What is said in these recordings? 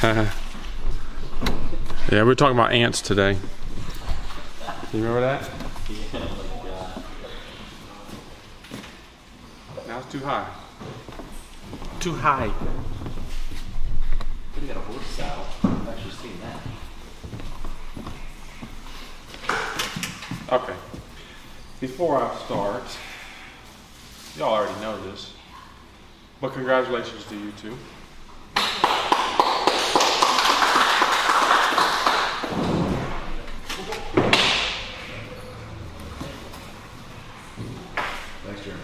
yeah, we're talking about ants today. You remember that? Now it's too high. Too high. We got a horse saddle. I've actually seen that. Okay. Before I start, y'all already know this, but congratulations to you two. Thanks, Jeremy.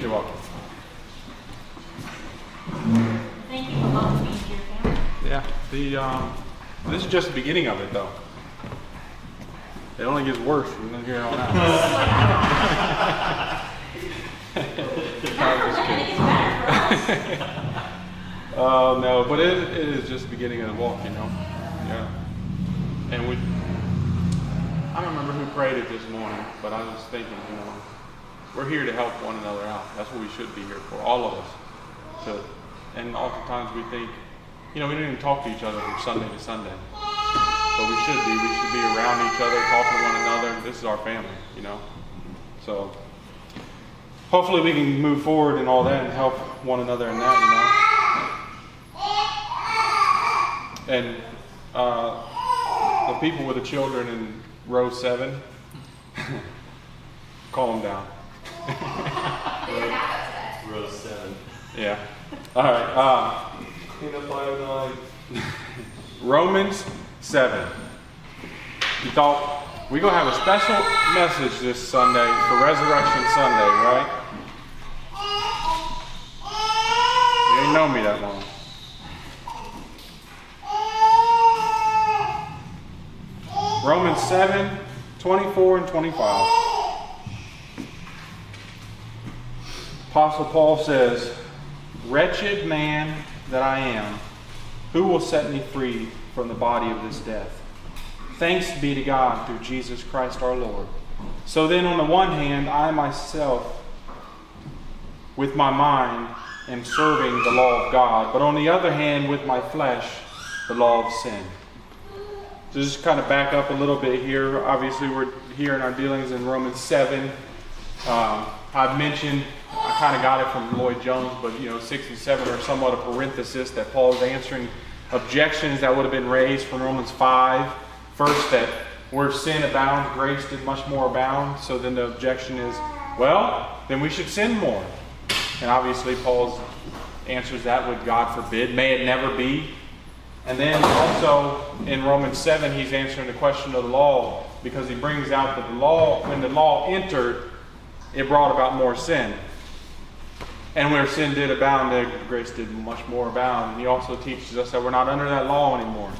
You're welcome. Thank you for welcoming me to your family. Yeah, the um, this is just the beginning of it, though. It only gets worse from then here on out. Not for them, it gets better for. Uh, no, but it, it is just the beginning of the walk, you know. Yeah, and we. I don't remember who prayed it this morning, but I was thinking, you know, we're here to help one another out. That's what we should be here for, all of us. So, and oftentimes we think, you know, we don't even talk to each other from Sunday to Sunday. But we should be. We should be around each other, talking to one another. This is our family, you know. So hopefully we can move forward in all that and help one another in that, you know. And uh, the people with the children in row seven, calm down. Row seven. Yeah. All right. Uh, In the five nine. Romans 7. You thought we're going to have a special message this Sunday for Resurrection Sunday, right? You ain't known me that long. Romans 7 24 and 25. Apostle Paul says, Wretched man that I am, who will set me free from the body of this death? Thanks be to God through Jesus Christ our Lord. So then, on the one hand, I myself, with my mind, am serving the law of God, but on the other hand, with my flesh, the law of sin. So just kind of back up a little bit here. Obviously, we're here in our dealings in Romans 7. Um, I've mentioned, I kind of got it from Lloyd Jones, but you know, 6 and 7 are somewhat a parenthesis that Paul is answering objections that would have been raised from Romans 5. First, that where sin abounds, grace did much more abound. So then the objection is, well, then we should sin more. And obviously, Paul answers that with God forbid. May it never be. And then also in Romans 7, he's answering the question of the law because he brings out that the law, when the law entered, it brought about more sin. And where sin did abound, grace did much more abound. And he also teaches us that we're not under that law anymore.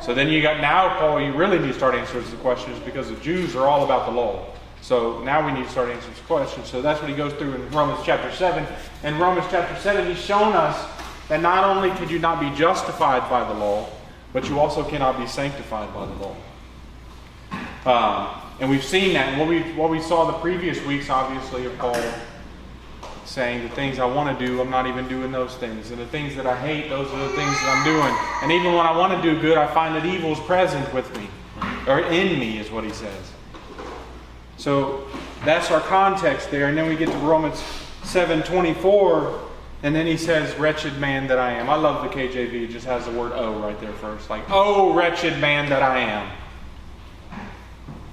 So then you got now, Paul, you really need to start answering the questions because the Jews are all about the law. So now we need to start answering questions. So that's what he goes through in Romans chapter 7. In Romans chapter 7, he's shown us that not only could you not be justified by the law, but you also cannot be sanctified by the law. Um, and we've seen that. And what we, what we saw the previous weeks, obviously, of Paul saying the things I want to do, I'm not even doing those things. And the things that I hate, those are the things that I'm doing. And even when I want to do good, I find that evil is present with me, or in me, is what he says. So that's our context there. And then we get to Romans 7 24. And then he says, Wretched man that I am. I love the KJV. It just has the word oh right there first. Like, oh, wretched man that I am.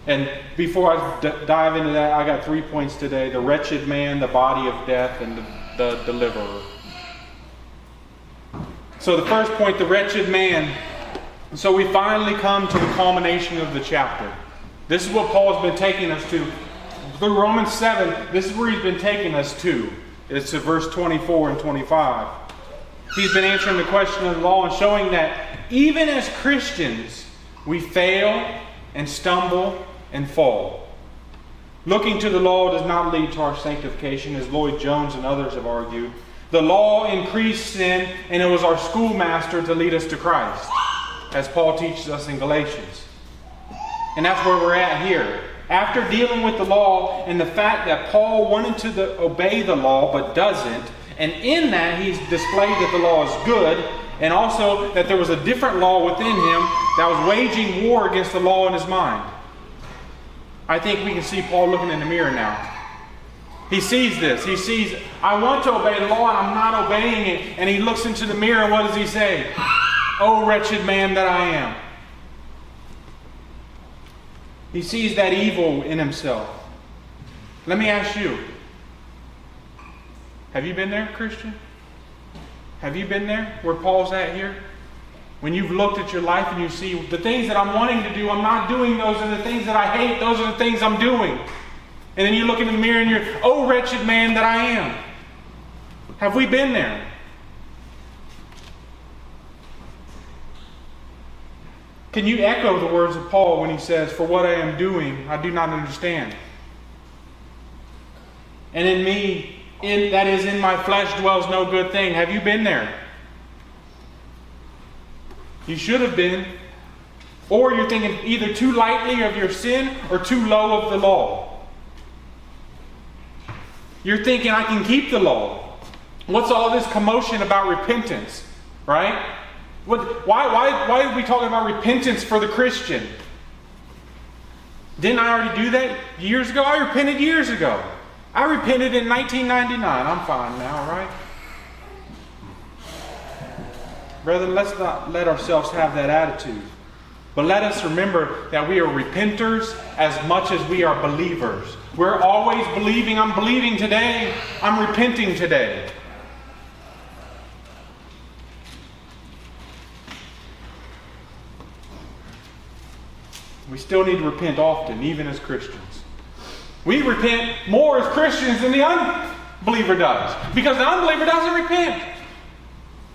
And before I d- dive into that, I got three points today the wretched man, the body of death, and the, the deliverer. So, the first point, the wretched man. So, we finally come to the culmination of the chapter. This is what Paul's been taking us to. Through Romans 7, this is where he's been taking us to. It's to verse 24 and 25. He's been answering the question of the law and showing that even as Christians, we fail and stumble and fall. Looking to the law does not lead to our sanctification, as Lloyd Jones and others have argued. The law increased sin, and it was our schoolmaster to lead us to Christ. as Paul teaches us in Galatians. And that's where we're at here. After dealing with the law and the fact that Paul wanted to the, obey the law but doesn't, and in that he's displayed that the law is good, and also that there was a different law within him that was waging war against the law in his mind. I think we can see Paul looking in the mirror now. He sees this. He sees, I want to obey the law and I'm not obeying it. And he looks into the mirror and what does he say? Oh, wretched man that I am. He sees that evil in himself. Let me ask you have you been there, Christian? Have you been there where Paul's at here? When you've looked at your life and you see the things that I'm wanting to do, I'm not doing those, and the things that I hate, those are the things I'm doing. And then you look in the mirror and you're, oh, wretched man that I am. Have we been there? Can you echo the words of Paul when he says, For what I am doing, I do not understand? And in me, in, that is in my flesh, dwells no good thing. Have you been there? You should have been. Or you're thinking either too lightly of your sin or too low of the law. You're thinking, I can keep the law. What's all this commotion about repentance? Right? What, why, why, why are we talking about repentance for the Christian? Didn't I already do that years ago? I repented years ago. I repented in 1999. I'm fine now, right? Brethren, let's not let ourselves have that attitude. But let us remember that we are repenters as much as we are believers. We're always believing. I'm believing today. I'm repenting today. We still need to repent often, even as Christians. We repent more as Christians than the unbeliever does, because the unbeliever doesn't repent.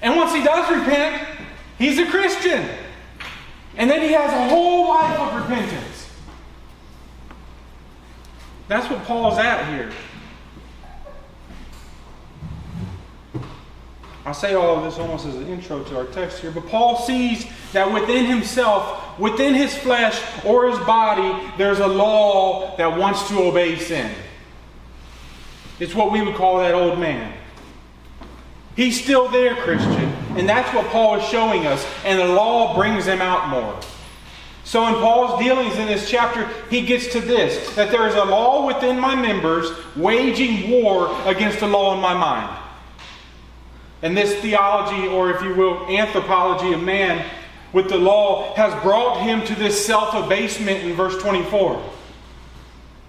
And once he does repent, he's a Christian. And then he has a whole life of repentance. That's what Paul's at here. I say all of this almost as an intro to our text here, but Paul sees that within himself, within his flesh or his body, there's a law that wants to obey sin. It's what we would call that old man. He's still there, Christian. And that's what Paul is showing us. And the law brings him out more. So, in Paul's dealings in this chapter, he gets to this that there is a law within my members waging war against the law in my mind. And this theology, or if you will, anthropology of man with the law, has brought him to this self abasement in verse 24.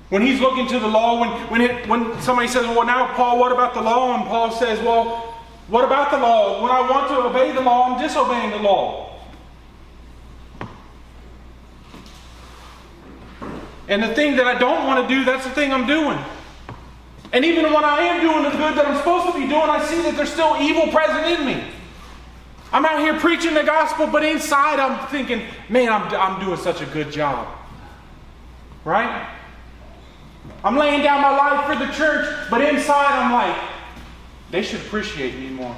When he's looking to the law, when, when, it, when somebody says, Well, now, Paul, what about the law? And Paul says, Well, what about the law? When I want to obey the law, I'm disobeying the law. And the thing that I don't want to do, that's the thing I'm doing. And even when I am doing the good that I'm supposed to be doing, I see that there's still evil present in me. I'm out here preaching the gospel, but inside I'm thinking, man, I'm, I'm doing such a good job. Right? I'm laying down my life for the church, but inside I'm like, they should appreciate me more.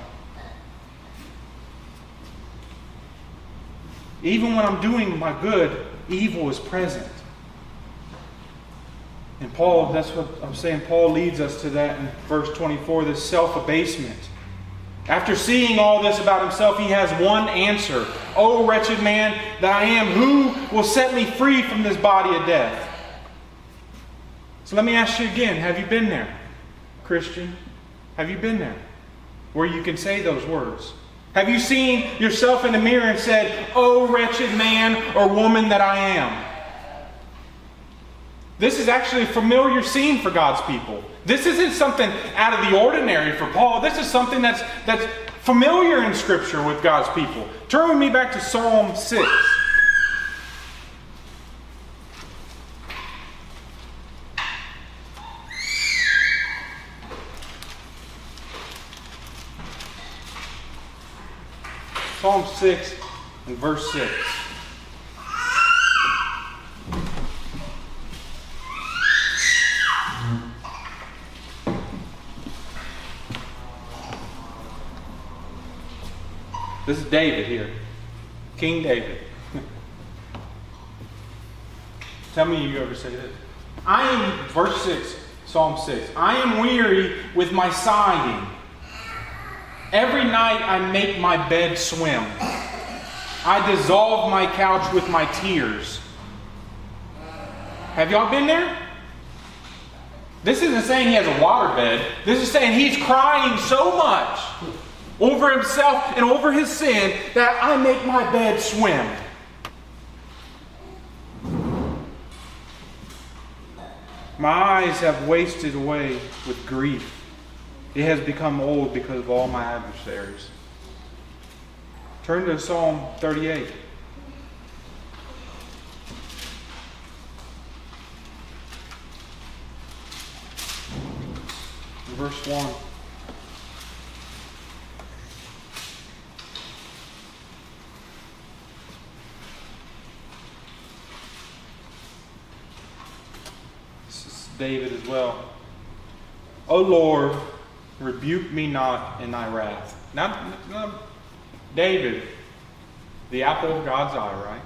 Even when I'm doing my good, evil is present. And Paul, that's what I'm saying, Paul leads us to that in verse 24 this self abasement. After seeing all this about himself, he has one answer Oh, wretched man that I am, who will set me free from this body of death? So let me ask you again have you been there, Christian? Have you been there where you can say those words? Have you seen yourself in the mirror and said, Oh, wretched man or woman that I am? This is actually a familiar scene for God's people. This isn't something out of the ordinary for Paul. This is something that's, that's familiar in Scripture with God's people. Turn with me back to Psalm 6. Psalm 6 and verse 6. This is David here, King David. Tell me you ever say this. I am, verse 6, Psalm 6, I am weary with my sighing. Every night I make my bed swim. I dissolve my couch with my tears. Have y'all been there? This isn't saying he has a water bed. This is saying he's crying so much over himself and over his sin that I make my bed swim. My eyes have wasted away with grief. It has become old because of all my adversaries. Turn to Psalm 38. Verse 1. This is David as well. O Lord, rebuke me not in thy wrath. Not David, the apple of God's eye, right?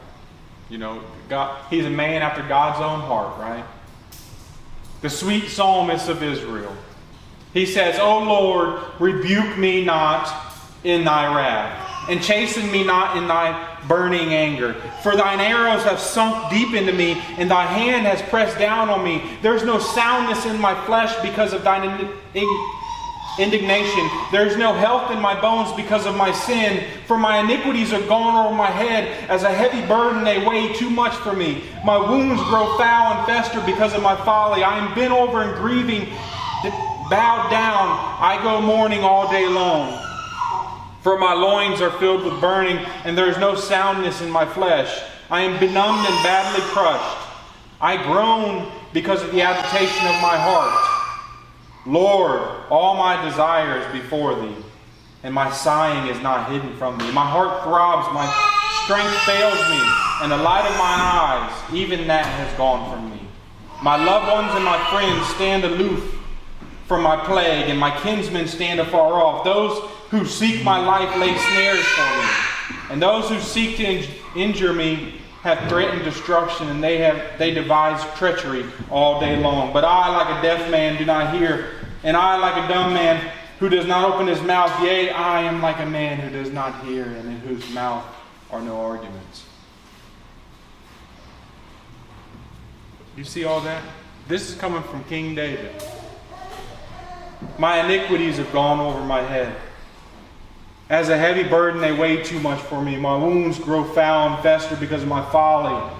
You know, God, he's a man after God's own heart, right? The sweet psalmist of Israel. He says, O Lord, rebuke me not in thy wrath, and chasten me not in thy burning anger. For thine arrows have sunk deep into me, and thy hand has pressed down on me. There's no soundness in my flesh because of thine indignation. There's no health in my bones because of my sin. For my iniquities are gone over my head. As a heavy burden, they weigh too much for me. My wounds grow foul and fester because of my folly. I am bent over and grieving, bowed down. I go mourning all day long. For my loins are filled with burning, and there is no soundness in my flesh. I am benumbed and badly crushed. I groan because of the agitation of my heart. Lord, all my desire is before thee, and my sighing is not hidden from thee. My heart throbs, my strength fails me, and the light of mine eyes, even that has gone from me. My loved ones and my friends stand aloof from my plague, and my kinsmen stand afar off. Those who seek my life lay snares for me, and those who seek to injure me have threatened destruction, and they have they devise treachery all day long. But I, like a deaf man, do not hear, and I, like a dumb man, who does not open his mouth. Yea, I am like a man who does not hear, and in whose mouth are no arguments. You see all that? This is coming from King David. My iniquities have gone over my head. As a heavy burden, they weigh too much for me. My wounds grow foul and fester because of my folly.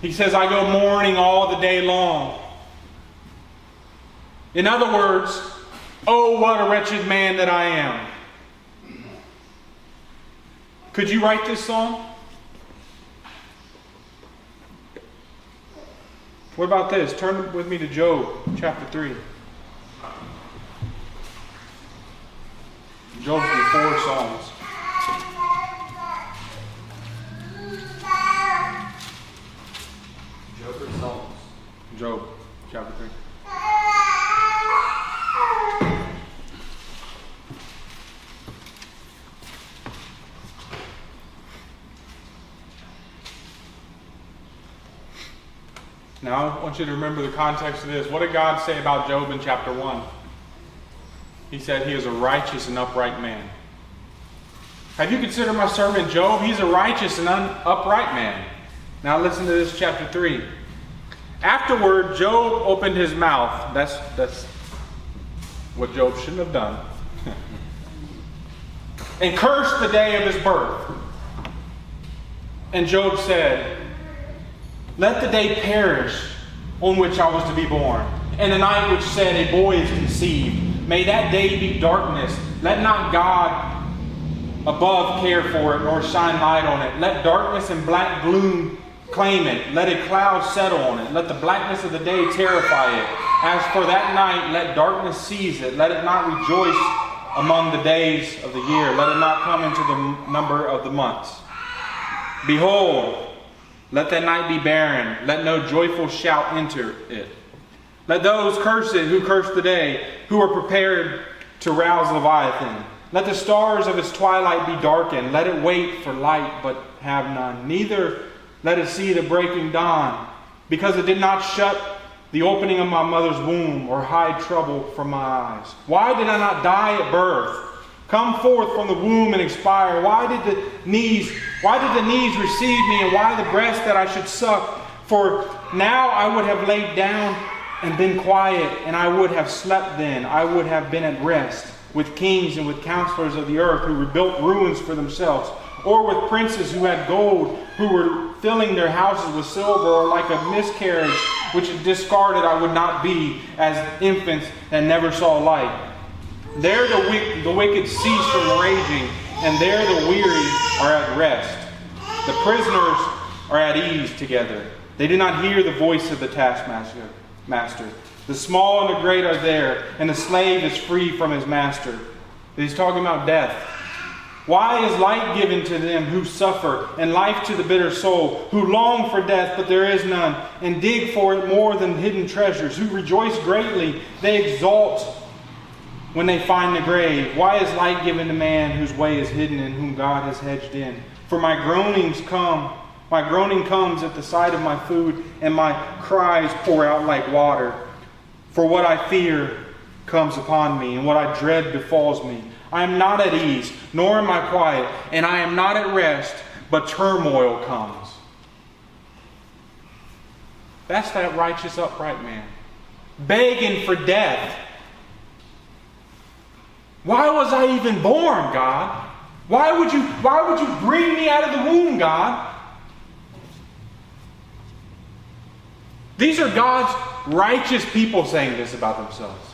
He says, I go mourning all the day long. In other words, oh, what a wretched man that I am. Could you write this song? What about this? Turn with me to Job chapter 3. Job's the four Psalms. Job or Psalms? Job chapter 3. Now, I want you to remember the context of this. What did God say about Job in chapter 1? He said he is a righteous and upright man. Have you considered my servant Job? He's a righteous and un- upright man. Now, listen to this, chapter 3. Afterward, Job opened his mouth. That's, that's what Job shouldn't have done. and cursed the day of his birth. And Job said, Let the day perish on which I was to be born, and the night which said, A boy is conceived. May that day be darkness. Let not God above care for it, nor shine light on it. Let darkness and black gloom claim it. Let a cloud settle on it. Let the blackness of the day terrify it. As for that night, let darkness seize it. Let it not rejoice among the days of the year. Let it not come into the number of the months. Behold, let that night be barren. Let no joyful shout enter it. Let those curse it who curse the day, who are prepared to rouse Leviathan. Let the stars of its twilight be darkened. Let it wait for light, but have none. Neither Let it see the breaking dawn, because it did not shut the opening of my mother's womb or hide trouble from my eyes. Why did I not die at birth? Come forth from the womb and expire. Why did the knees, why did the knees receive me, and why the breast that I should suck? For now I would have laid down and been quiet, and I would have slept then. I would have been at rest with kings and with counselors of the earth who rebuilt ruins for themselves, or with princes who had gold, who were filling their houses with silver, or like a miscarriage which is discarded I would not be as infants that never saw light. There the, wick, the wicked cease from raging, and there the weary are at rest. The prisoners are at ease together. They do not hear the voice of the taskmaster. Master. The small and the great are there, and the slave is free from his master. He's talking about death. Why is light given to them who suffer, and life to the bitter soul, who long for death, but there is none, and dig for it more than hidden treasures, who rejoice greatly, they exult when they find the grave. Why is light given to man whose way is hidden and whom God has hedged in? For my groanings come, my groaning comes at the sight of my food, and my cries pour out like water. For what I fear comes upon me, and what I dread befalls me. I am not at ease, nor am I quiet, and I am not at rest, but turmoil comes. That's that righteous, upright man, begging for death why was I even born, God? Why would you, why would you bring me out of the womb, God? These are God's righteous people saying this about themselves.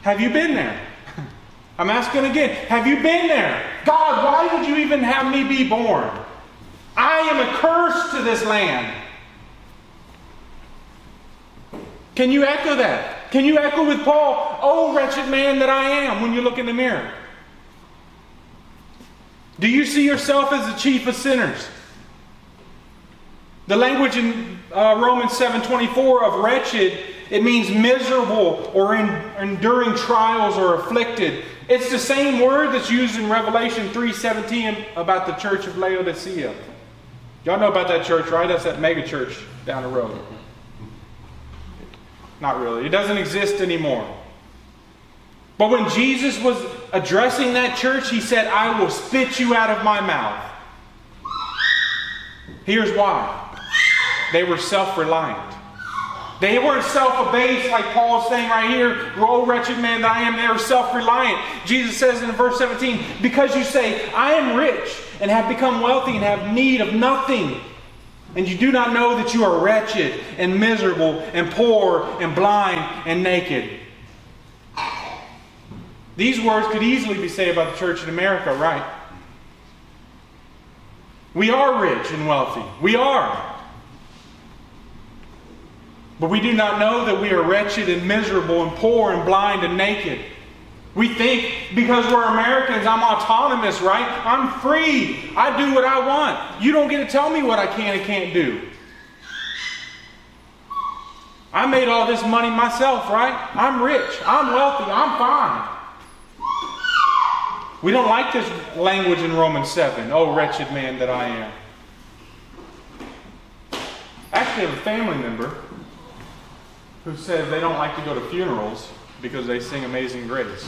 Have you been there? I'm asking again. Have you been there? God, why would you even have me be born? I am a curse to this land. Can you echo that? Can you echo with Paul, Oh, wretched man that I am, when you look in the mirror? Do you see yourself as the chief of sinners? The language in uh, Romans 7:24 of wretched, it means miserable or in, enduring trials or afflicted. It's the same word that's used in Revelation 3:17 about the church of Laodicea. Y'all know about that church, right? That's that mega church down the road. Not really. It doesn't exist anymore. But when Jesus was addressing that church, he said, I will spit you out of my mouth. Here's why they were self reliant. They weren't self abased like Paul's saying right here, Oh, wretched man that I am. They were self reliant. Jesus says in verse 17, Because you say, I am rich and have become wealthy and have need of nothing and you do not know that you are wretched and miserable and poor and blind and naked. These words could easily be said about the church in America, right? We are rich and wealthy. We are. But we do not know that we are wretched and miserable and poor and blind and naked. We think because we're Americans, I'm autonomous, right? I'm free. I do what I want. You don't get to tell me what I can and can't do. I made all this money myself, right? I'm rich. I'm wealthy. I'm fine. We don't like this language in Romans 7. Oh, wretched man that I am. I actually have a family member who says they don't like to go to funerals because they sing Amazing Grace.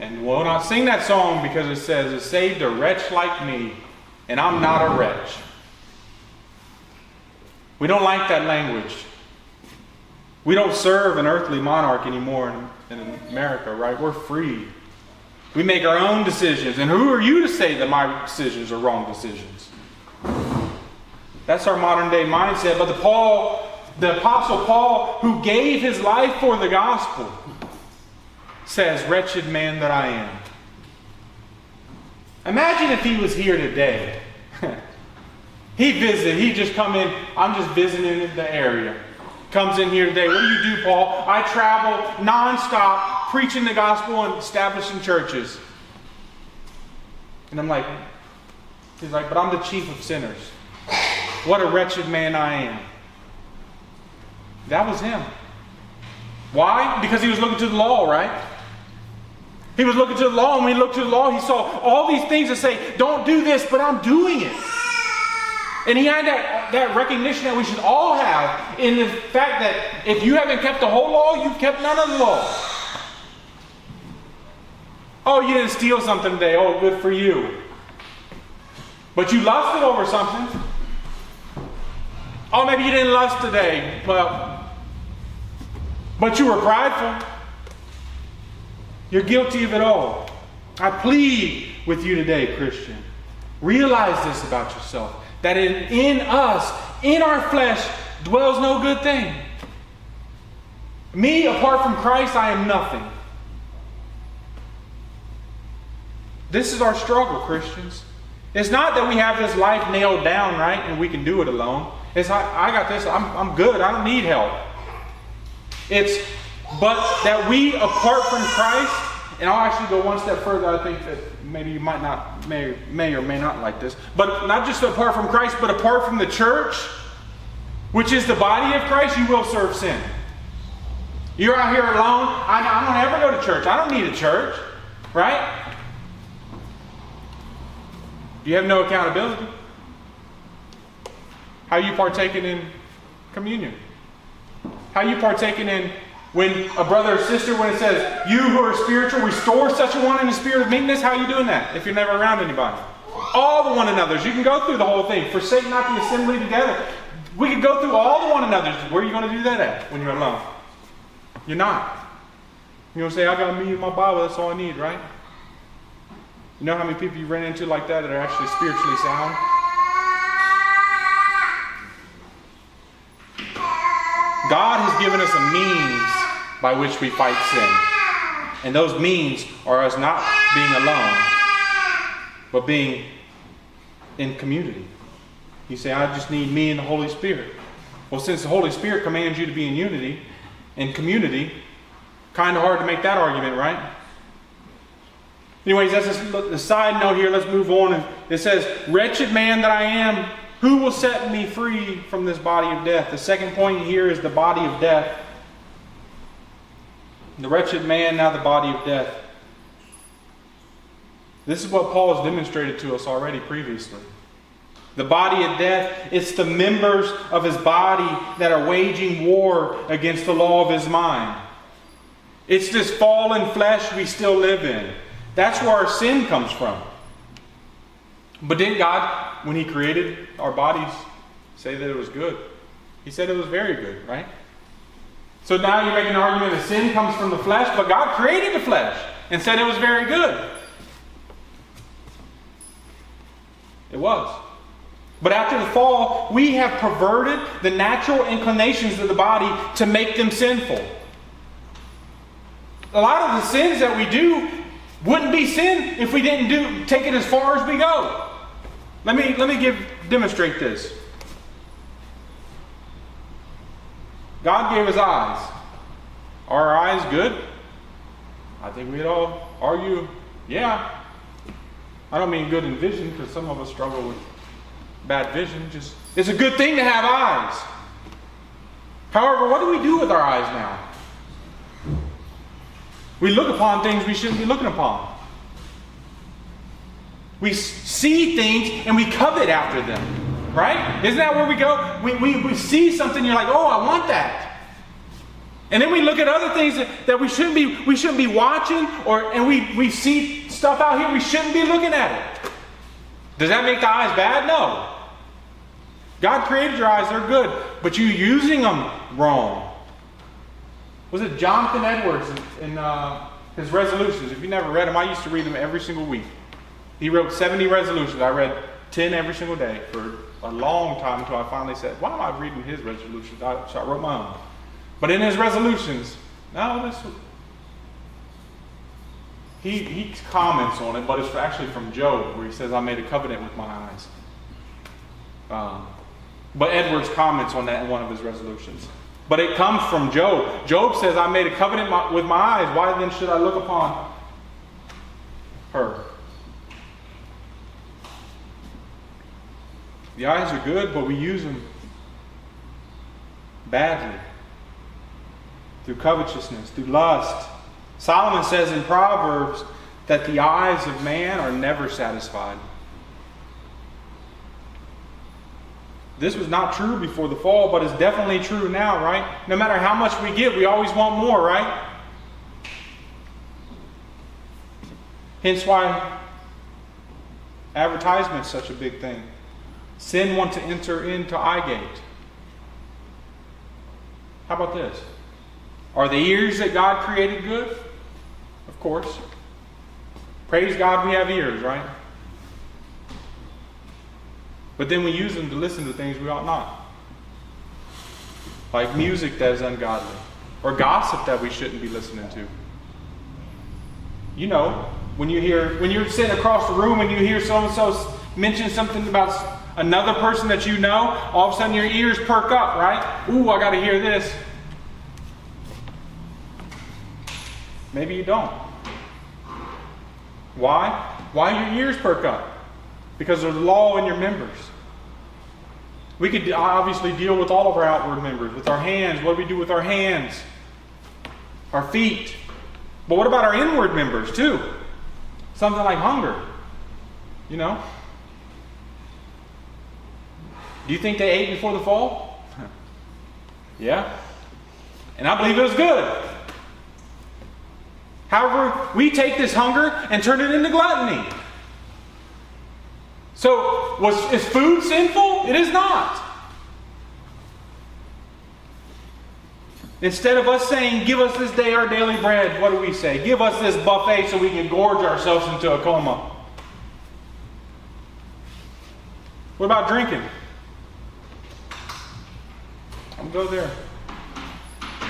And we'll not sing that song because it says, It saved a wretch like me, and I'm not a wretch. We don't like that language. We don't serve an earthly monarch anymore in, in America, right? We're free. We make our own decisions. And who are you to say that my decisions are wrong decisions? That's our modern day mindset. But the Paul, the apostle Paul, who gave his life for the gospel, says, Wretched man that I am. Imagine if he was here today. he visited, he just come in, I'm just visiting the area. Comes in here today. What do you do, Paul? I travel nonstop preaching the gospel and establishing churches. And I'm like, he's like, but I'm the chief of sinners. What a wretched man I am. That was him. Why? Because he was looking to the law, right? He was looking to the law, and when he looked to the law, he saw all these things that say, Don't do this, but I'm doing it. And he had that, that recognition that we should all have in the fact that if you haven't kept the whole law, you've kept none of the law. Oh, you didn't steal something today. Oh, good for you. But you lusted over something. Oh, maybe you didn't lust today. Well, but you were prideful. You're guilty of it all. I plead with you today, Christian. Realize this about yourself that in, in us, in our flesh, dwells no good thing. Me, apart from Christ, I am nothing. This is our struggle, Christians. It's not that we have this life nailed down, right, and we can do it alone. It's like, I got this, I'm, I'm good, I don't need help. It's, but that we, apart from Christ, and I'll actually go one step further, I think that maybe you might not, may, may or may not like this, but not just apart from Christ, but apart from the church, which is the body of Christ, you will serve sin. You're out here alone. I, I don't ever go to church. I don't need a church, right? You have no accountability. How are you partaking in communion? How you partaking in when a brother or sister, when it says, you who are spiritual, restore such a one in the spirit of meekness, how are you doing that if you're never around anybody? All the one another's. You can go through the whole thing. Forsake not the assembly together. We could go through all the one another's. Where are you going to do that at when you're alone? You're not. You don't say, I got me and my Bible, that's all I need, right? You know how many people you run into like that that are actually spiritually sound? God has given us a means by which we fight sin. And those means are us not being alone, but being in community. You say, I just need me and the Holy Spirit. Well, since the Holy Spirit commands you to be in unity and community, kind of hard to make that argument, right? Anyways, that's a side note here. Let's move on. It says, Wretched man that I am, who will set me free from this body of death? The second point here is the body of death. The wretched man, now the body of death. This is what Paul has demonstrated to us already previously. The body of death, it's the members of his body that are waging war against the law of his mind. It's this fallen flesh we still live in. That's where our sin comes from. But didn't God, when He created our bodies, say that it was good? He said it was very good, right? So now you're making an argument that sin comes from the flesh, but God created the flesh and said it was very good. It was. But after the fall, we have perverted the natural inclinations of the body to make them sinful. A lot of the sins that we do wouldn't be sin if we didn't do take it as far as we go. Let me let me give demonstrate this. God gave us eyes. Are our eyes good? I think we'd all argue, yeah. I don't mean good in vision because some of us struggle with bad vision. Just it's a good thing to have eyes. However, what do we do with our eyes now? We look upon things we shouldn't be looking upon. We see things and we covet after them. Right? Isn't that where we go? We, we, we see something, you're like, oh, I want that. And then we look at other things that, that we shouldn't be we shouldn't be watching, or and we, we see stuff out here we shouldn't be looking at it. Does that make the eyes bad? No. God created your eyes, they're good, but you're using them wrong was it Jonathan Edwards in, in uh, his resolutions? If you never read them, I used to read them every single week. He wrote 70 resolutions. I read 10 every single day for a long time until I finally said, why am I reading his resolutions? I, so I wrote my own. But in his resolutions, no, this he, he comments on it, but it's actually from Job, where he says, I made a covenant with my eyes. Um, but Edwards comments on that in one of his resolutions. But it comes from Job. Job says, I made a covenant with my eyes. Why then should I look upon her? The eyes are good, but we use them badly through covetousness, through lust, Solomon says in Proverbs that the eyes of man are never satisfied. This was not true before the fall, but it's definitely true now, right? No matter how much we get, we always want more, right? Hence why advertisement's such a big thing. Sin wants to enter into eye gate. How about this? Are the ears that God created good? Of course. Praise God we have ears, right? But then we use them to listen to things we ought not. Like music that is ungodly, or gossip that we shouldn't be listening to. You know, when you hear when you're sitting across the room and you hear so and so mention something about another person that you know, all of a sudden your ears perk up, right? Ooh, I got to hear this. Maybe you don't. Why? Why your ears perk up? Because there's law in your members. We could obviously deal with all of our outward members, with our hands. What do we do with our hands? Our feet. But what about our inward members, too? Something like hunger. You know? Do you think they ate before the fall? yeah. And I believe it was good. However, we take this hunger and turn it into gluttony. So, was, is food sinful? It is not. Instead of us saying, Give us this day our daily bread, what do we say? Give us this buffet so we can gorge ourselves into a coma. What about drinking? I'm go there.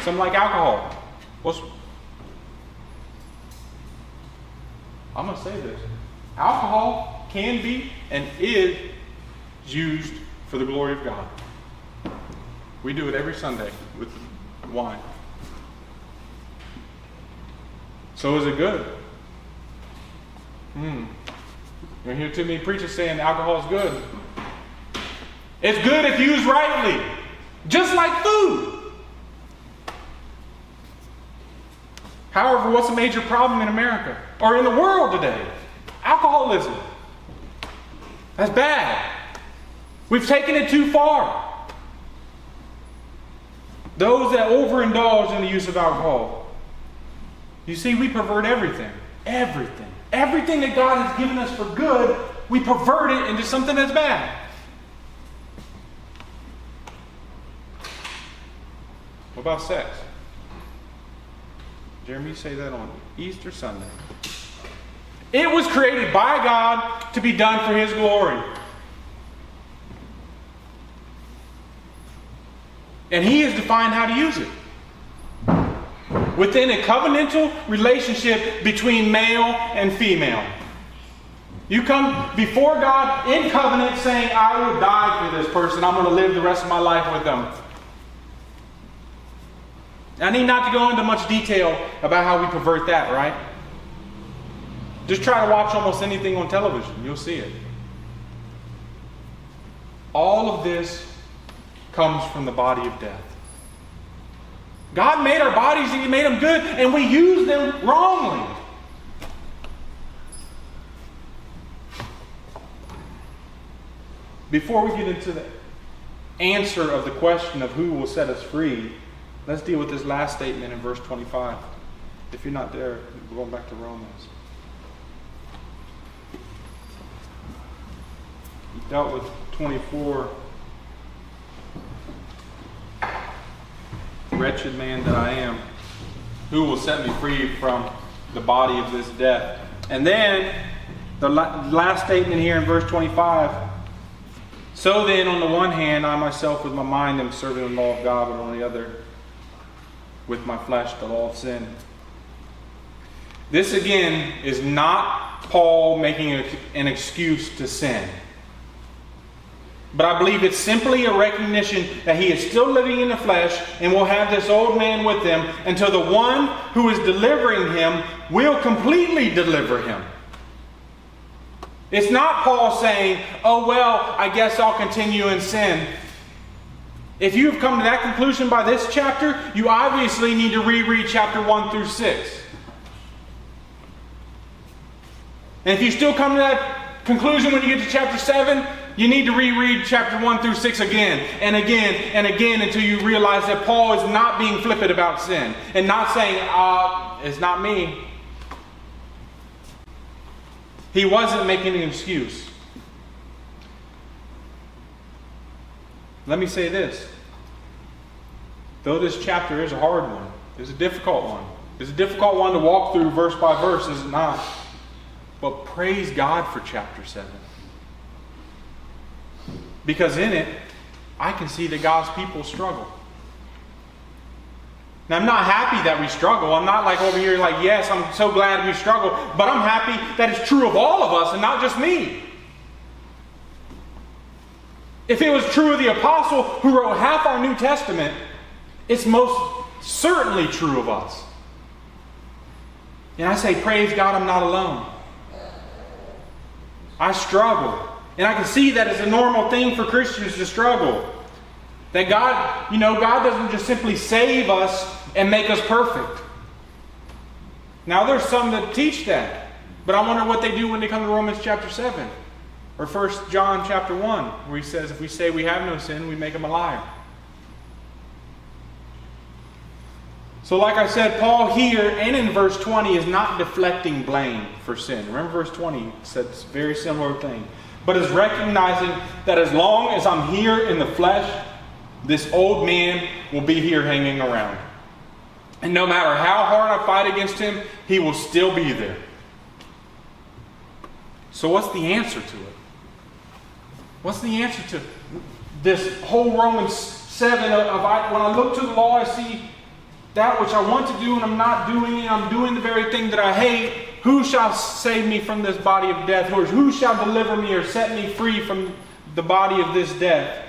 Something like alcohol. What's I'm to say this. Alcohol can be and is used for the glory of God. We do it every Sunday with wine. So is it good? Hmm. You hear too many preachers saying alcohol is good. It's good if used rightly, just like food. However, what's a major problem in America or in the world today? Alcoholism. That's bad. We've taken it too far. Those that overindulge in the use of alcohol. You see, we pervert everything. Everything. Everything that God has given us for good, we pervert it into something that's bad. What about sex? Jeremy, say that on Easter Sunday. It was created by God to be done for His glory. And He has defined how to use it. Within a covenantal relationship between male and female. You come before God in covenant saying, I will die for this person. I'm going to live the rest of my life with them. I need not to go into much detail about how we pervert that, right? Just try to watch almost anything on television, you'll see it. All of this comes from the body of death. God made our bodies and He made them good, and we use them wrongly. Before we get into the answer of the question of who will set us free, let's deal with this last statement in verse 25. If you're not there, we're going back to Romans. He dealt with 24. Wretched man that I am, who will set me free from the body of this death? And then the last statement here in verse 25 so then, on the one hand, I myself with my mind am serving the law of God, but on the other, with my flesh, the law of sin. This again is not Paul making an excuse to sin. But I believe it's simply a recognition that he is still living in the flesh and will have this old man with him until the one who is delivering him will completely deliver him. It's not Paul saying, oh, well, I guess I'll continue in sin. If you've come to that conclusion by this chapter, you obviously need to reread chapter 1 through 6. And if you still come to that conclusion when you get to chapter 7, you need to reread chapter 1 through 6 again and again and again until you realize that Paul is not being flippant about sin and not saying, uh, it's not me. He wasn't making an excuse. Let me say this. Though this chapter is a hard one, it's a difficult one. It's a difficult one to walk through verse by verse, is it not? But praise God for chapter 7. Because in it, I can see that God's people struggle. Now, I'm not happy that we struggle. I'm not like over here, like, yes, I'm so glad we struggle, but I'm happy that it's true of all of us and not just me. If it was true of the apostle who wrote half our New Testament, it's most certainly true of us. And I say, Praise God, I'm not alone. I struggle. And I can see that it's a normal thing for Christians to struggle. That God, you know, God doesn't just simply save us and make us perfect. Now, there's some that teach that. But I wonder what they do when they come to Romans chapter 7 or 1 John chapter 1, where he says, If we say we have no sin, we make him a liar. So, like I said, Paul here and in verse 20 is not deflecting blame for sin. Remember, verse 20 says very similar thing. But is recognizing that as long as I'm here in the flesh, this old man will be here hanging around. And no matter how hard I fight against him, he will still be there. So, what's the answer to it? What's the answer to this whole Romans 7 of, of I, when I look to the law, I see that which I want to do and I'm not doing. I'm doing the very thing that I hate. Who shall save me from this body of death? Or who shall deliver me or set me free from the body of this death?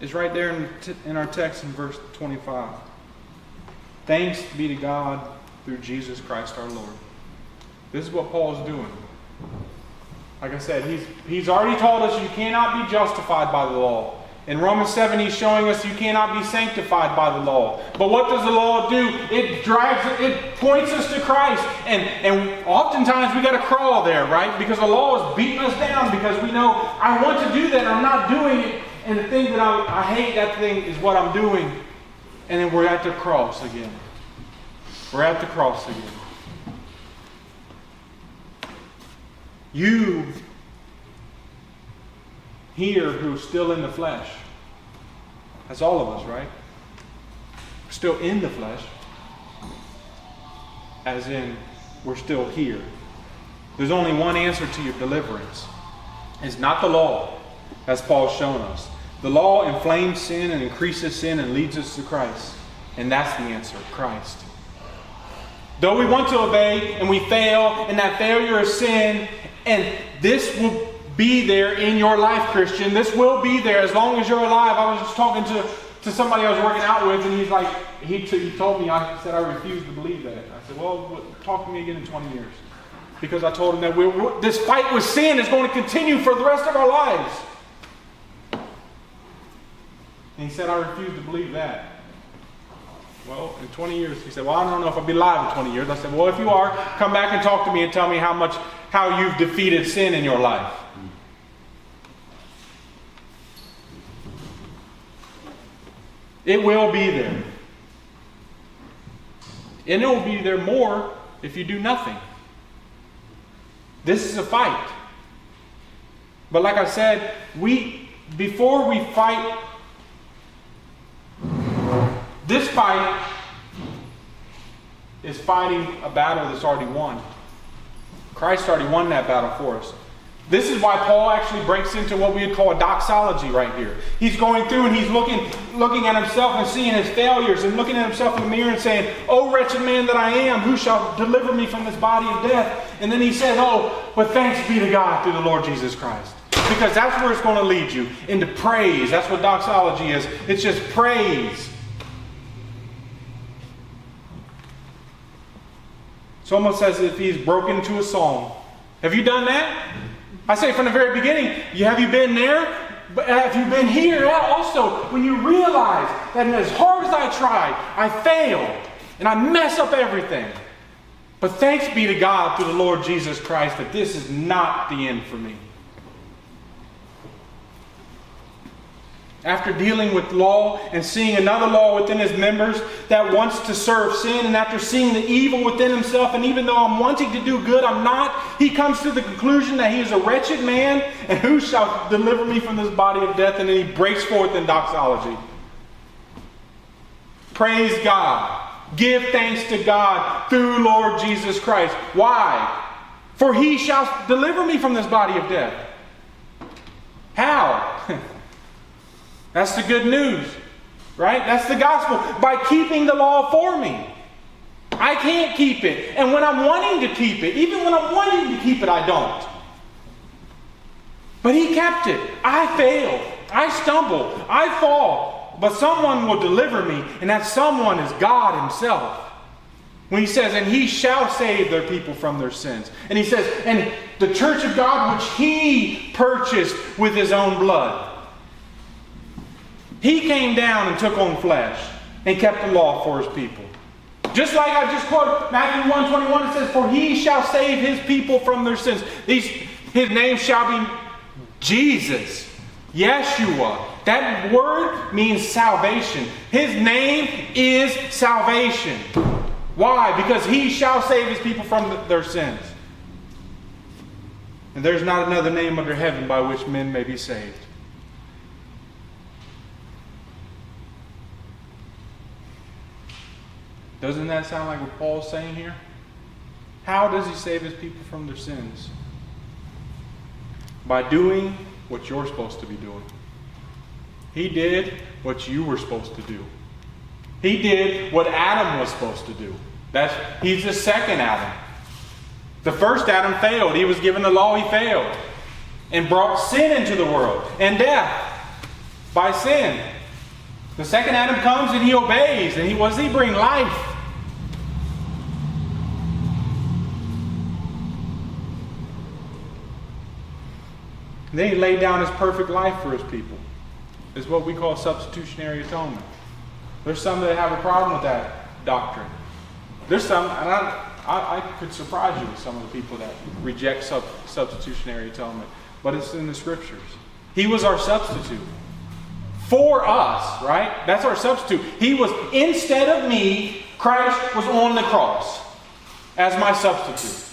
Is right there in, in our text in verse 25. Thanks be to God through Jesus Christ our Lord. This is what Paul is doing. Like I said, he's, he's already told us you cannot be justified by the law. In Romans 7, he's showing us you cannot be sanctified by the law. But what does the law do? It drives, it points us to Christ. And, and oftentimes we got to crawl there, right? Because the law is beating us down because we know I want to do that, I'm not doing it. And the thing that I, I hate, that thing is what I'm doing. And then we're at the cross again. We're at the cross again. You here who's still in the flesh. That's all of us, right? Still in the flesh. As in, we're still here. There's only one answer to your deliverance. It's not the law, as Paul's shown us. The law inflames sin and increases sin and leads us to Christ. And that's the answer Christ. Though we want to obey and we fail, and that failure is sin, and this will be there in your life, Christian. This will be there as long as you're alive. I was just talking to, to somebody I was working out with, and he's like, he, t- he told me, I said, I refuse to believe that. I said, well, talk to me again in 20 years. Because I told him that we're, this fight with sin is going to continue for the rest of our lives. And he said, I refuse to believe that. Well, in 20 years, he said, Well, I don't know if I'll be alive in 20 years. I said, Well, if you are, come back and talk to me and tell me how much, how you've defeated sin in your life. It will be there. And it will be there more if you do nothing. This is a fight. But like I said, we before we fight this fight is fighting a battle that's already won. Christ already won that battle for us. This is why Paul actually breaks into what we would call a doxology right here. He's going through and he's looking, looking at himself and seeing his failures and looking at himself in the mirror and saying, Oh, wretched man that I am, who shall deliver me from this body of death? And then he says, Oh, but thanks be to God through the Lord Jesus Christ. Because that's where it's going to lead you into praise. That's what doxology is. It's just praise. It's almost as if he's broken into a song. Have you done that? I say from the very beginning, have you been there? But have you been here also? When you realize that as hard as I tried, I failed and I mess up everything. But thanks be to God through the Lord Jesus Christ that this is not the end for me. After dealing with law and seeing another law within his members that wants to serve sin, and after seeing the evil within himself, and even though I'm wanting to do good, I'm not, he comes to the conclusion that he is a wretched man, and who shall deliver me from this body of death? And then he breaks forth in doxology. Praise God. Give thanks to God through Lord Jesus Christ. Why? For he shall deliver me from this body of death. How? That's the good news, right? That's the gospel. By keeping the law for me. I can't keep it. And when I'm wanting to keep it, even when I'm wanting to keep it, I don't. But he kept it. I fail. I stumble. I fall. But someone will deliver me, and that someone is God Himself. When he says, and he shall save their people from their sins. And he says, and the church of God, which he purchased with his own blood. He came down and took on flesh and kept the law for his people. Just like I just quoted Matthew 121, it says, For he shall save his people from their sins. These, his name shall be Jesus, Yeshua. That word means salvation. His name is salvation. Why? Because he shall save his people from their sins. And there's not another name under heaven by which men may be saved. Doesn't that sound like what Paul's saying here? How does he save his people from their sins? By doing what you're supposed to be doing. He did what you were supposed to do. He did what Adam was supposed to do. That's he's the second Adam. The first Adam failed. He was given the law, he failed. And brought sin into the world and death by sin. The second Adam comes and he obeys. And he does he bring? Life. And then he laid down his perfect life for his people. Is what we call substitutionary atonement. There's some that have a problem with that doctrine. There's some, and I, I, I could surprise you with some of the people that reject sub, substitutionary atonement, but it's in the scriptures. He was our substitute for us, right? That's our substitute. He was, instead of me, Christ was on the cross as my substitute.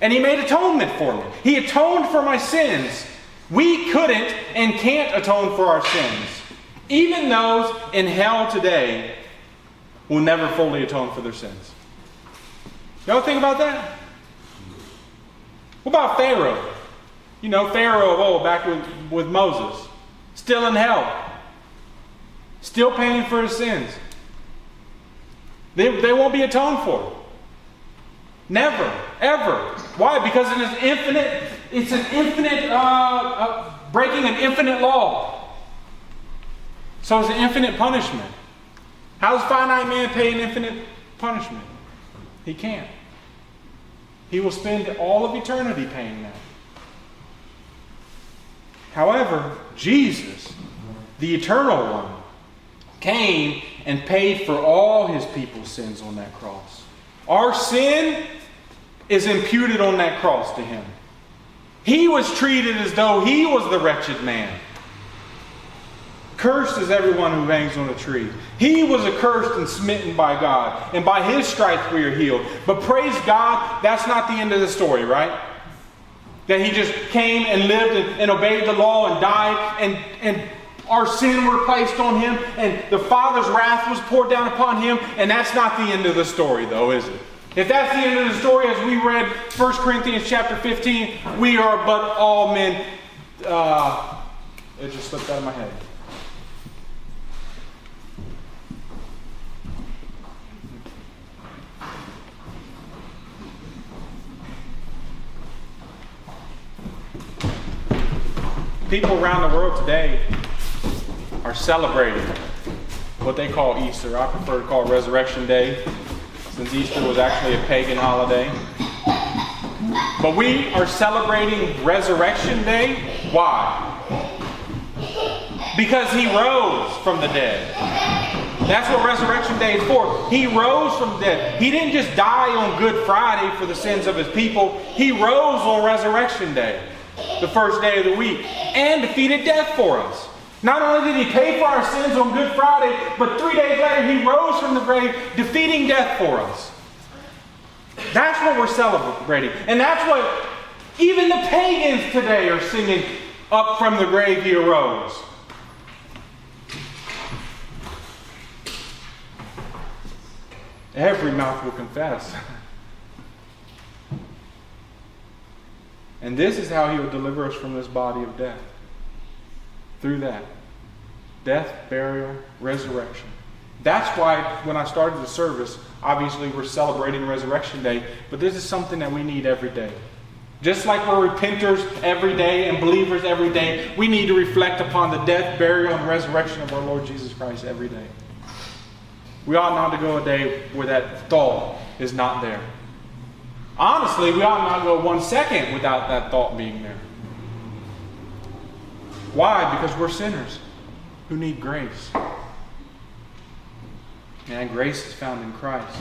And he made atonement for me. He atoned for my sins. We couldn't and can't atone for our sins. Even those in hell today will never fully atone for their sins. Y'all think about that? What about Pharaoh? You know, Pharaoh of old, back with, with Moses. Still in hell. Still paying for his sins. They, they won't be atoned for. Never, ever. Why? Because it is infinite. It's an infinite uh, uh, breaking an infinite law. So it's an infinite punishment. How does finite man pay an infinite punishment? He can't. He will spend all of eternity paying that. However, Jesus, the eternal one, came and paid for all his people's sins on that cross. Our sin is imputed on that cross to him. He was treated as though he was the wretched man. Cursed is everyone who hangs on a tree. He was accursed and smitten by God, and by his stripes we are healed. But praise God, that's not the end of the story, right? That he just came and lived and, and obeyed the law and died, and, and our sin were placed on him, and the Father's wrath was poured down upon him, and that's not the end of the story, though, is it? If that's the end of the story, as we read 1 Corinthians chapter 15, we are but all men. Uh, it just slipped out of my head. People around the world today are celebrating what they call Easter. I prefer to call Resurrection Day since Easter was actually a pagan holiday. But we are celebrating Resurrection Day. Why? Because he rose from the dead. That's what Resurrection Day is for. He rose from the dead. He didn't just die on Good Friday for the sins of his people, he rose on Resurrection Day, the first day of the week, and defeated death for us. Not only did he pay for our sins on Good Friday, but three days later he rose from the grave, defeating death for us. That's what we're celebrating. And that's what even the pagans today are singing up from the grave he arose. Every mouth will confess. And this is how he will deliver us from this body of death. Through that death, burial, resurrection. That's why when I started the service, obviously we're celebrating Resurrection Day, but this is something that we need every day. Just like we're repenters every day and believers every day, we need to reflect upon the death, burial, and resurrection of our Lord Jesus Christ every day. We ought not to go a day where that thought is not there. Honestly, we ought not go one second without that thought being there. Why? Because we're sinners who need grace. And grace is found in Christ.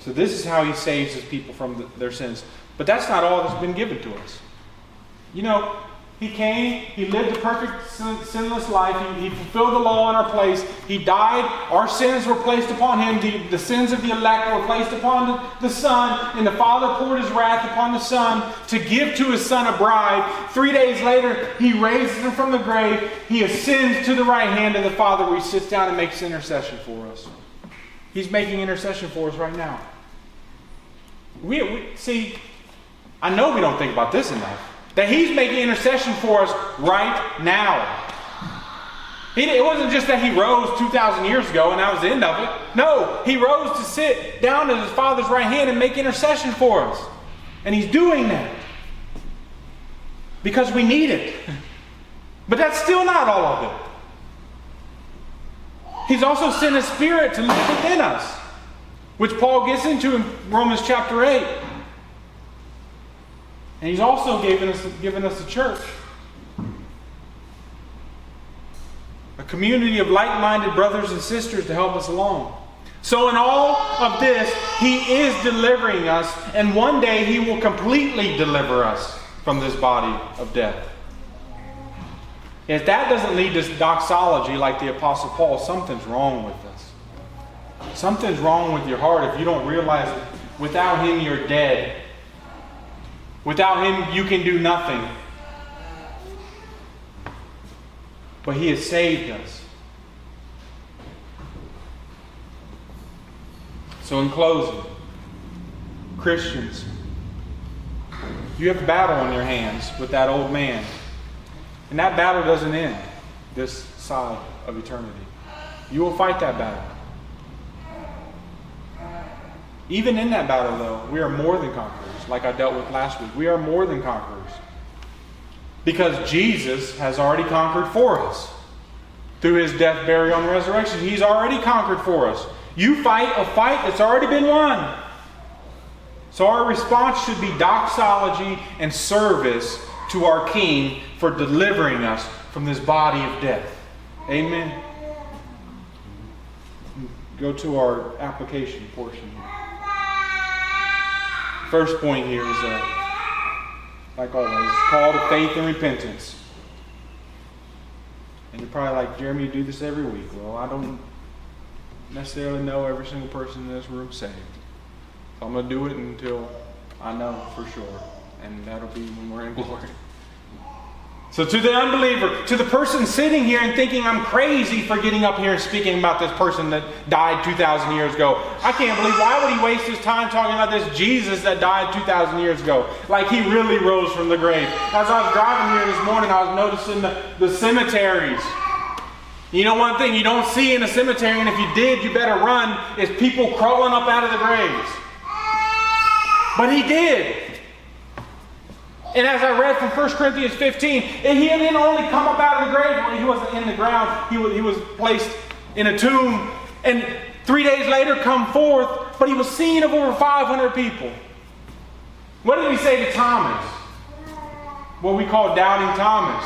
So, this is how he saves his people from the, their sins. But that's not all that's been given to us. You know, he came, he lived a perfect, sinless life, he, he, fulfilled the law in our place, he died, our sins were placed upon him, the, the sins of the elect were placed upon the, the Son, and the Father poured his wrath upon the Son to give to his Son a bride. Three days later, he raises him from the grave, he ascends to the right hand of the Father where he sits down and makes intercession for us. He's making intercession for us right now. We, we see, I know we don't think about this enough. That He's making intercession for us right now. It wasn't just that He rose 2,000 years ago and that was the end of it. No, He rose to sit down at His Father's right hand and make intercession for us. And He's doing that because we need it. But that's still not all of it. He's also sent His Spirit to live within us, which Paul gets into in Romans chapter 8. And he's also given us, given us a church. A community of like minded brothers and sisters to help us along. So, in all of this, He is delivering us, and one day He will completely deliver us from this body of death. If that doesn't lead to doxology like the Apostle Paul, something's wrong with us. Something's wrong with your heart if you don't realize that without Him you're dead Without Him, you can do nothing. But He has saved us. So, in closing, Christians, you have a battle on your hands with that old man. And that battle doesn't end this side of eternity. You will fight that battle. Even in that battle, though, we are more than conquerors, like I dealt with last week. We are more than conquerors. Because Jesus has already conquered for us. Through his death, burial, and resurrection, he's already conquered for us. You fight a fight that's already been won. So our response should be doxology and service to our King for delivering us from this body of death. Amen. Go to our application portion. First point here is, uh, like always, call to faith and repentance. And you're probably like, Jeremy, you do this every week. Well, I don't necessarily know every single person in this room saved. I'm going to do it until I know for sure. And that'll be when we're in glory. So, to the unbeliever, to the person sitting here and thinking I'm crazy for getting up here and speaking about this person that died 2,000 years ago, I can't believe why would he waste his time talking about this Jesus that died 2,000 years ago? Like he really rose from the grave. As I was driving here this morning, I was noticing the, the cemeteries. You know, one thing you don't see in a cemetery, and if you did, you better run, is people crawling up out of the graves. But he did. And as I read from 1 Corinthians 15, he didn't only come up out of the grave when he wasn't in the ground, he was, he was placed in a tomb. And three days later, come forth, but he was seen of over 500 people. What did he say to Thomas? What we call doubting Thomas.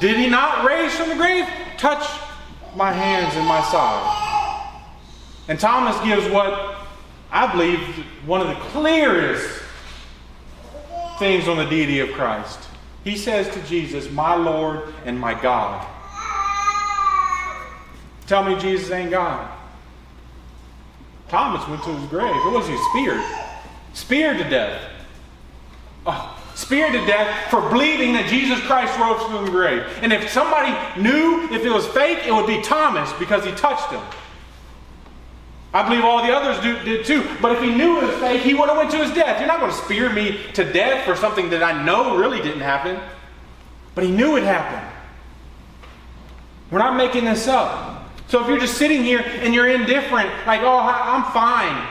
Did he not raise from the grave? Touch my hands and my side. And Thomas gives what I believe one of the clearest things on the deity of Christ. He says to Jesus, My Lord and my God. Tell me Jesus ain't God. Thomas went to his grave. What was he? Speared. Speared to death. Oh, speared to death for believing that Jesus Christ rose from the grave. And if somebody knew if it was fake, it would be Thomas because he touched him. I believe all the others do, did too. But if he knew it was fake, he would have went to his death. You're not going to spear me to death for something that I know really didn't happen. But he knew it happened. We're not making this up. So if you're just sitting here and you're indifferent, like, oh, I'm fine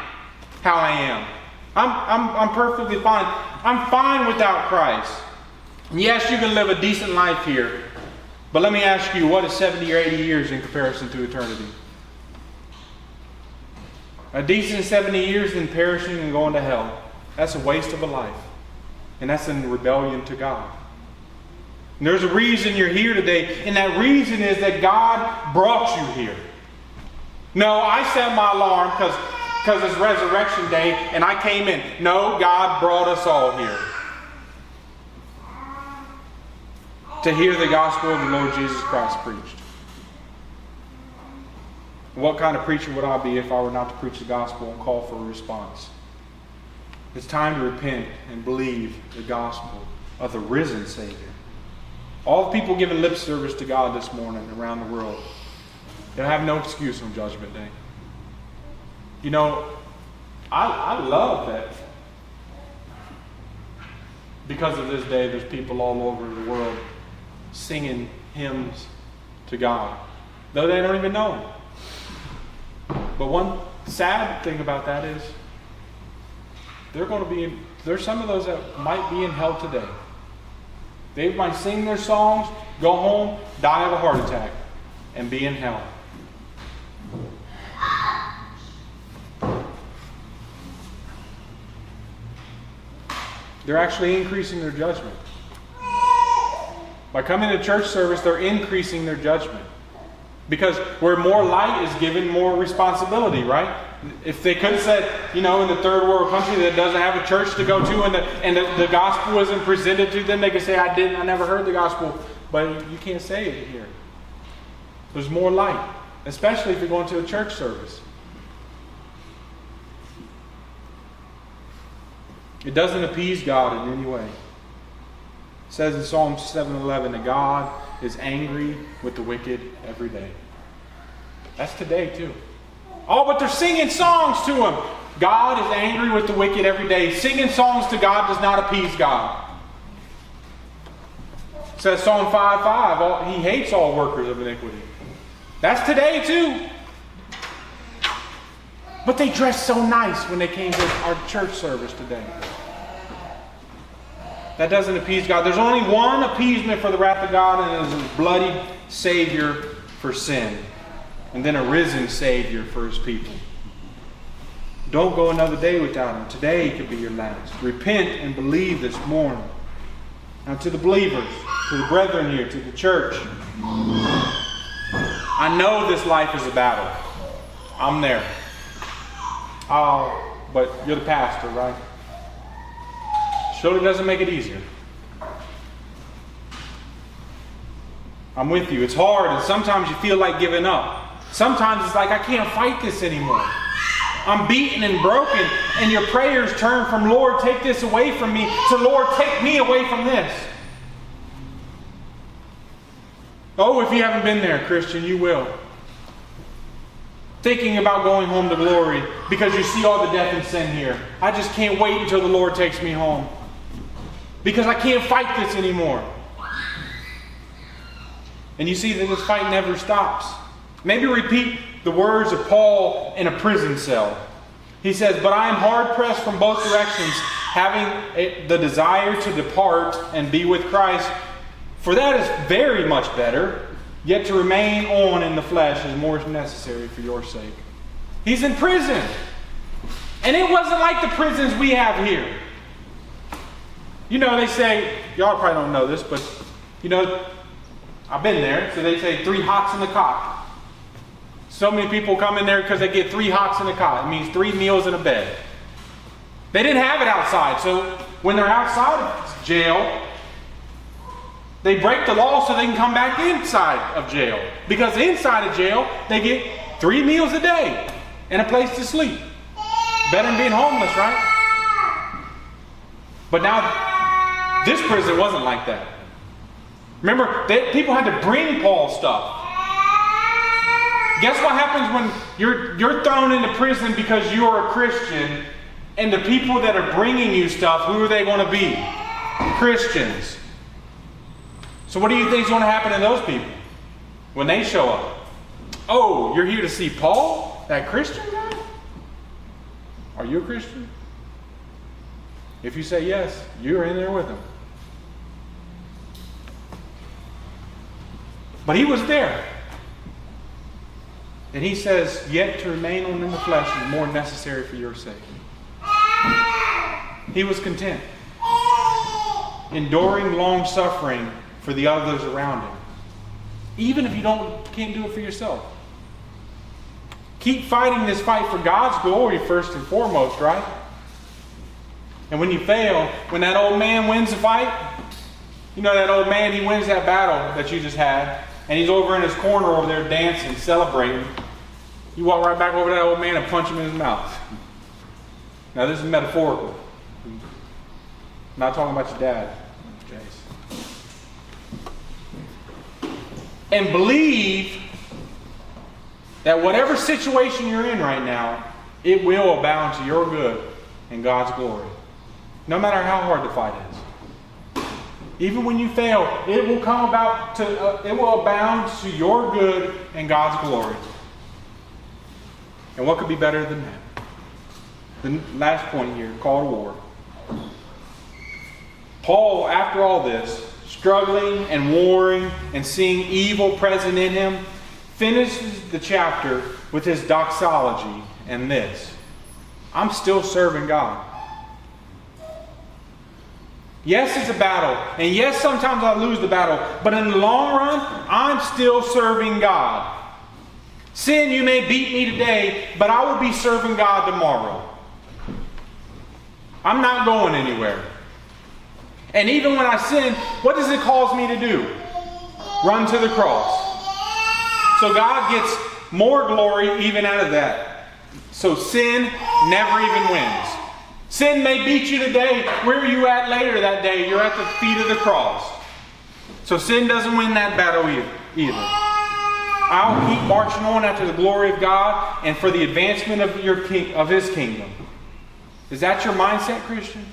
how I am. I'm, I'm, I'm perfectly fine. I'm fine without Christ. Yes, you can live a decent life here. But let me ask you, what is 70 or 80 years in comparison to eternity? A decent 70 years in perishing and going to hell. That's a waste of a life. And that's in rebellion to God. And there's a reason you're here today, and that reason is that God brought you here. No, I set my alarm because because it's resurrection day and I came in. No, God brought us all here. To hear the gospel of the Lord Jesus Christ preached. What kind of preacher would I be if I were not to preach the gospel and call for a response? It's time to repent and believe the gospel of the risen Savior. All the people giving lip service to God this morning around the world, they'll have no excuse on Judgment Day. You know, I, I love that because of this day, there's people all over the world singing hymns to God, though they don't even know Him. But one sad thing about that is they're going to be there's some of those that might be in hell today. They might sing their songs, go home, die of a heart attack, and be in hell. They're actually increasing their judgment. By coming to church service, they're increasing their judgment. Because where more light is given, more responsibility, right? If they could have said, you know, in the third world country that doesn't have a church to go to and the, and the, the gospel isn't presented to them, they could say, I didn't, I never heard the gospel. But you can't say it here. There's more light, especially if you're going to a church service. It doesn't appease God in any way. It says in Psalm 7:11 that God is angry with the wicked every day. That's today too. Oh, but they're singing songs to him. God is angry with the wicked every day. Singing songs to God does not appease God. It says Psalm 5 5, he hates all workers of iniquity. That's today too. But they dressed so nice when they came to our church service today. That doesn't appease God. There's only one appeasement for the wrath of God, and it is his bloody Savior for sin. And then a risen Savior for his people. Don't go another day without him. Today could be your last. Repent and believe this morning. Now, to the believers, to the brethren here, to the church, I know this life is a battle. I'm there. Oh, but you're the pastor, right? Surely doesn't make it easier. I'm with you. It's hard, and sometimes you feel like giving up. Sometimes it's like, I can't fight this anymore. I'm beaten and broken, and your prayers turn from, Lord, take this away from me, to, Lord, take me away from this. Oh, if you haven't been there, Christian, you will. Thinking about going home to glory because you see all the death and sin here. I just can't wait until the Lord takes me home because I can't fight this anymore. And you see that this fight never stops. Maybe repeat the words of Paul in a prison cell. He says, But I am hard pressed from both directions, having a, the desire to depart and be with Christ, for that is very much better. Yet to remain on in the flesh is more necessary for your sake. He's in prison. And it wasn't like the prisons we have here. You know, they say, y'all probably don't know this, but you know, I've been there. So they say three hots in the cot. So many people come in there because they get three hots in the cot. It means three meals in a bed. They didn't have it outside. So when they're outside of jail, they break the law so they can come back inside of jail. Because inside of jail, they get three meals a day and a place to sleep. Better than being homeless, right? But now, this prison wasn't like that. Remember, they, people had to bring Paul stuff. Guess what happens when you're, you're thrown into prison because you are a Christian and the people that are bringing you stuff, who are they going to be? Christians. So, what do you think is going to happen to those people when they show up? Oh, you're here to see Paul, that Christian guy? Are you a Christian? If you say yes, you're in there with him. But he was there. And he says, Yet to remain on in the flesh is more necessary for your sake. He was content, enduring long suffering for the others around him. Even if you don't can't do it for yourself. Keep fighting this fight for God's glory first and foremost, right? And when you fail, when that old man wins the fight, you know that old man, he wins that battle that you just had, and he's over in his corner over there dancing, celebrating. You walk right back over to that old man and punch him in his mouth. Now, this is metaphorical. I'm not talking about your dad, Jace. And believe that whatever situation you're in right now, it will abound to your good and God's glory. No matter how hard the fight is. Even when you fail, it will come about to uh, it will abound to your good and God's glory. And what could be better than that? The last point here, called war. Paul, after all this, struggling and warring and seeing evil present in him, finishes the chapter with his doxology and this I'm still serving God. Yes, it's a battle. And yes, sometimes I lose the battle. But in the long run, I'm still serving God. Sin, you may beat me today, but I will be serving God tomorrow. I'm not going anywhere. And even when I sin, what does it cause me to do? Run to the cross. So God gets more glory even out of that. So sin never even wins. Sin may beat you today. Where are you at later that day? You're at the feet of the cross. So sin doesn't win that battle either. I'll keep marching on after the glory of God and for the advancement of your king, of His kingdom. Is that your mindset, Christian?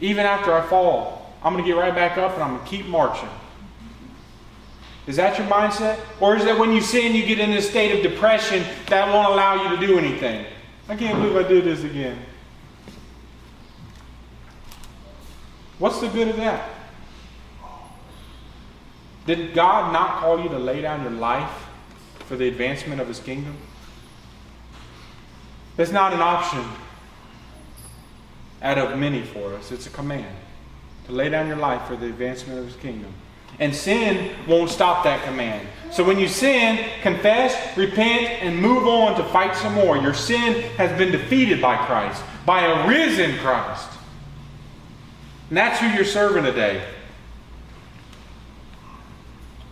Even after I fall, I'm going to get right back up and I'm going to keep marching. Is that your mindset? Or is that when you sin, you get in a state of depression that won't allow you to do anything? I can't believe I did this again. What's the good of that? Did God not call you to lay down your life for the advancement of His kingdom? It's not an option out of many for us, it's a command to lay down your life for the advancement of His kingdom. And sin won't stop that command. So when you sin, confess, repent, and move on to fight some more. Your sin has been defeated by Christ, by a risen Christ. And that's who you're serving today.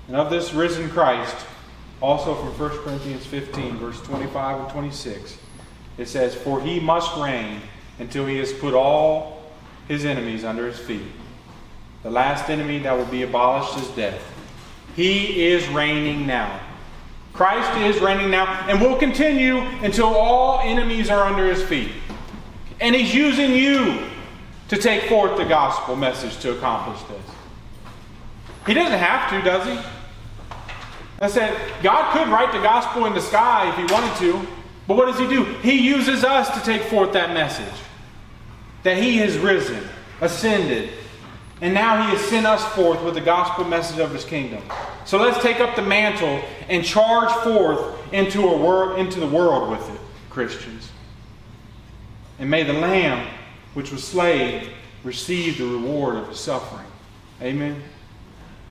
And of this risen Christ, also from 1 Corinthians 15, verse 25 and 26, it says, For he must reign until he has put all his enemies under his feet. The last enemy that will be abolished is death. He is reigning now. Christ is reigning now and will continue until all enemies are under his feet. And he's using you to take forth the gospel message to accomplish this. He doesn't have to, does he? I said, God could write the gospel in the sky if he wanted to, but what does he do? He uses us to take forth that message that he has risen, ascended, and now he has sent us forth with the gospel message of his kingdom. So let's take up the mantle and charge forth into, a wor- into the world with it, Christians. And may the Lamb which was slain received the reward of his suffering. Amen.